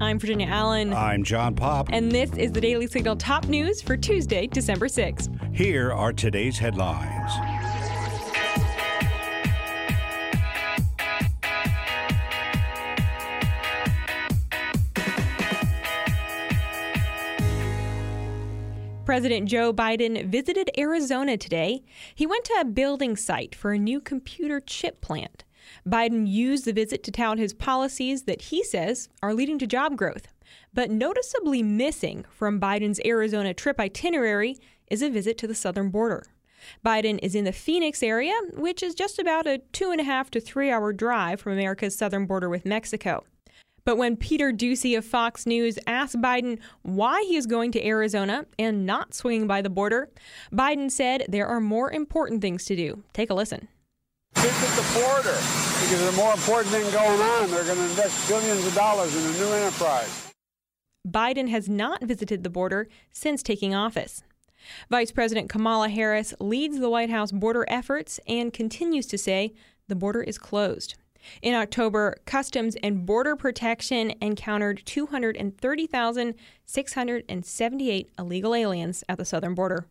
I'm Virginia Allen. I'm John Pop. And this is the Daily Signal top news for Tuesday, December 6th. Here are today's headlines. President Joe Biden visited Arizona today. He went to a building site for a new computer chip plant. Biden used the visit to tout his policies that he says are leading to job growth. But noticeably missing from Biden's Arizona trip itinerary is a visit to the southern border. Biden is in the Phoenix area, which is just about a two and a half to three hour drive from America's southern border with Mexico. But when Peter Doocy of Fox News asked Biden why he is going to Arizona and not swinging by the border, Biden said there are more important things to do. Take a listen. Visit the border because there's a more important thing going on. They're going to invest billions of dollars in a new enterprise. Biden has not visited the border since taking office. Vice President Kamala Harris leads the White House border efforts and continues to say the border is closed. In October, Customs and Border Protection encountered 230,678 illegal aliens at the southern border.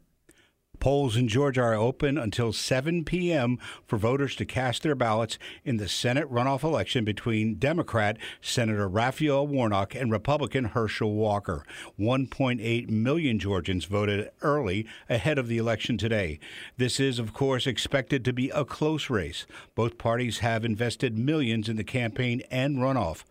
Polls in Georgia are open until 7 p.m. for voters to cast their ballots in the Senate runoff election between Democrat Senator Raphael Warnock and Republican Herschel Walker. 1.8 million Georgians voted early ahead of the election today. This is, of course, expected to be a close race. Both parties have invested millions in the campaign and runoff.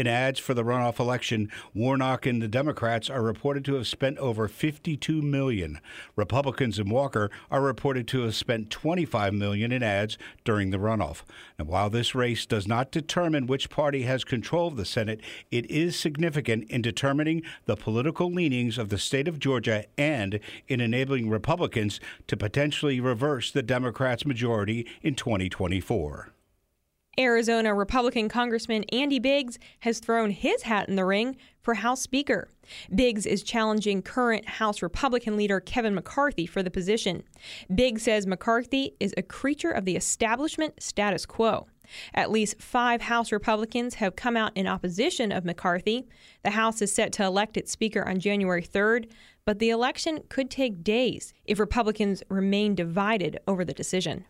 In ads for the runoff election, Warnock and the Democrats are reported to have spent over 52 million. Republicans and Walker are reported to have spent 25 million in ads during the runoff. And while this race does not determine which party has control of the Senate, it is significant in determining the political leanings of the state of Georgia and in enabling Republicans to potentially reverse the Democrats' majority in 2024. Arizona Republican Congressman Andy Biggs has thrown his hat in the ring for House Speaker. Biggs is challenging current House Republican leader Kevin McCarthy for the position. Biggs says McCarthy is a creature of the establishment status quo. At least five House Republicans have come out in opposition of McCarthy. The House is set to elect its Speaker on January 3rd, but the election could take days if Republicans remain divided over the decision.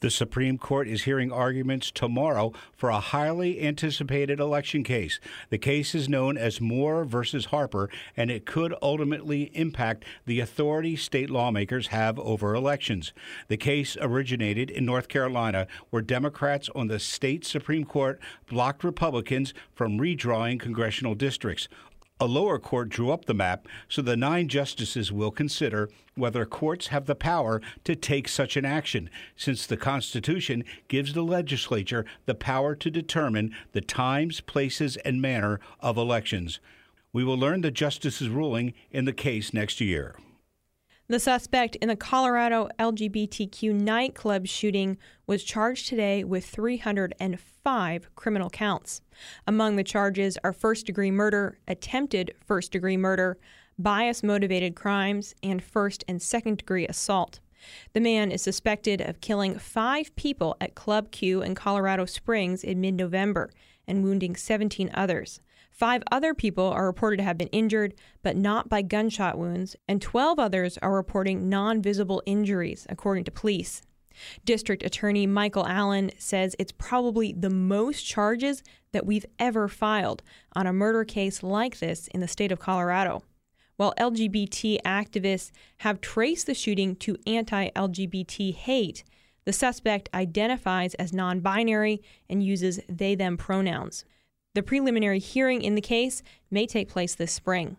The Supreme Court is hearing arguments tomorrow for a highly anticipated election case. The case is known as Moore versus Harper, and it could ultimately impact the authority state lawmakers have over elections. The case originated in North Carolina, where Democrats on the state Supreme Court blocked Republicans from redrawing congressional districts. A lower court drew up the map, so the nine justices will consider whether courts have the power to take such an action, since the Constitution gives the legislature the power to determine the times, places, and manner of elections. We will learn the justice's ruling in the case next year. The suspect in the Colorado LGBTQ nightclub shooting was charged today with 305 criminal counts. Among the charges are first degree murder, attempted first degree murder, bias motivated crimes, and first and second degree assault. The man is suspected of killing five people at Club Q in Colorado Springs in mid November and wounding 17 others. Five other people are reported to have been injured, but not by gunshot wounds, and 12 others are reporting non visible injuries, according to police. District Attorney Michael Allen says it's probably the most charges that we've ever filed on a murder case like this in the state of Colorado. While LGBT activists have traced the shooting to anti LGBT hate, the suspect identifies as non binary and uses they them pronouns. The preliminary hearing in the case may take place this spring.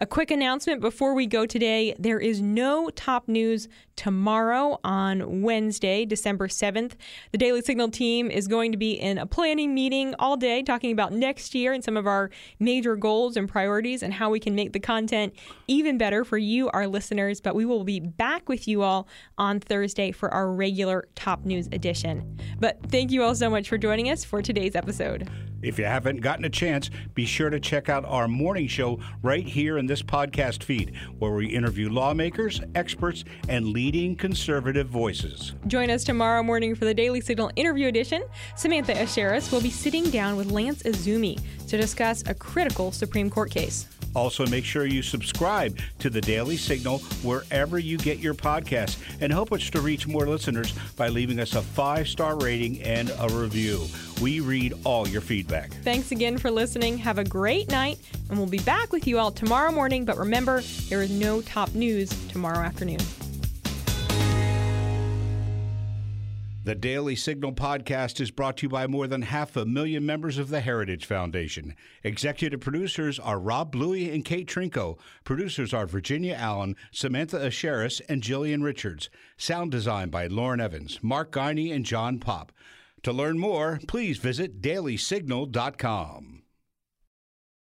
A quick announcement before we go today there is no top news tomorrow on Wednesday, December 7th. The Daily Signal team is going to be in a planning meeting all day talking about next year and some of our major goals and priorities and how we can make the content even better for you, our listeners. But we will be back with you all on Thursday for our regular top news edition. But thank you all so much for joining us for today's episode. If you haven't gotten a chance, be sure to check out our morning show right here in this podcast feed, where we interview lawmakers, experts, and leading conservative voices. Join us tomorrow morning for the Daily Signal interview edition. Samantha Aschieris will be sitting down with Lance Izumi to discuss a critical Supreme Court case. Also, make sure you subscribe to the Daily Signal wherever you get your podcasts and help us to reach more listeners by leaving us a five star rating and a review. We read all your feedback. Thanks again for listening. Have a great night, and we'll be back with you all tomorrow morning. But remember, there is no top news tomorrow afternoon. The Daily Signal podcast is brought to you by more than half a million members of the Heritage Foundation. Executive producers are Rob Bluey and Kate Trinko. Producers are Virginia Allen, Samantha Aschieris, and Jillian Richards. Sound design by Lauren Evans, Mark Geiney, and John Pop. To learn more, please visit dailysignal.com.